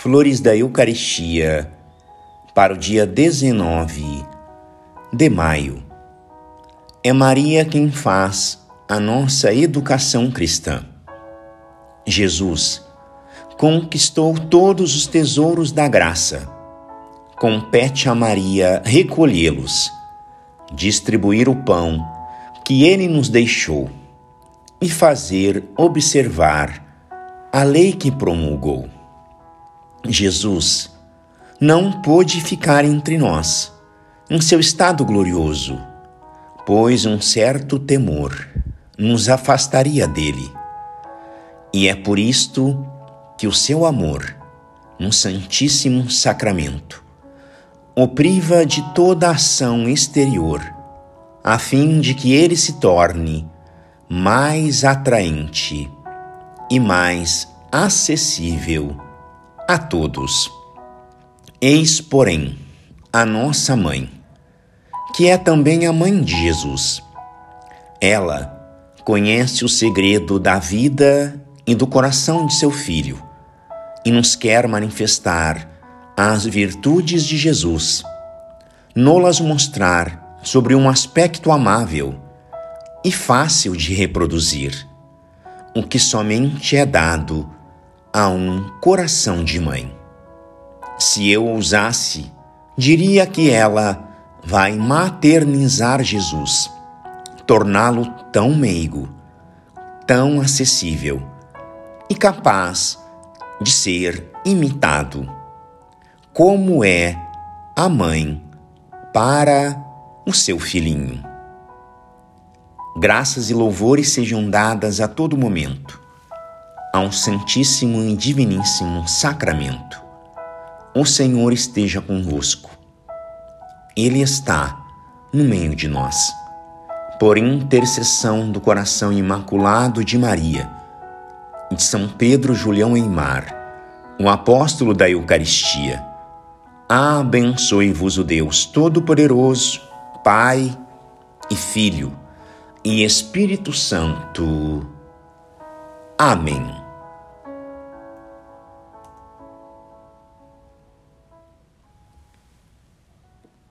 Flores da Eucaristia para o dia 19 de maio. É Maria quem faz a nossa educação cristã. Jesus conquistou todos os tesouros da graça. Compete a Maria recolhê-los, distribuir o pão que ele nos deixou e fazer observar a lei que promulgou. Jesus não pôde ficar entre nós, em seu estado glorioso, pois um certo temor nos afastaria dele. E é por isto que o seu amor, no Santíssimo Sacramento, o priva de toda ação exterior, a fim de que ele se torne mais atraente e mais acessível a todos. Eis, porém, a nossa mãe, que é também a mãe de Jesus. Ela conhece o segredo da vida e do coração de seu filho e nos quer manifestar as virtudes de Jesus, nolas mostrar sobre um aspecto amável e fácil de reproduzir o que somente é dado a um coração de mãe. Se eu ousasse, diria que ela vai maternizar Jesus, torná-lo tão meigo, tão acessível e capaz de ser imitado, como é a mãe para o seu filhinho. Graças e louvores sejam dadas a todo momento a um Santíssimo e Diviníssimo Sacramento. O Senhor esteja convosco. Ele está no meio de nós. Por intercessão do coração imaculado de Maria de São Pedro Julião Eimar, o apóstolo da Eucaristia, abençoe-vos o Deus Todo-Poderoso, Pai e Filho e Espírito Santo. Amém.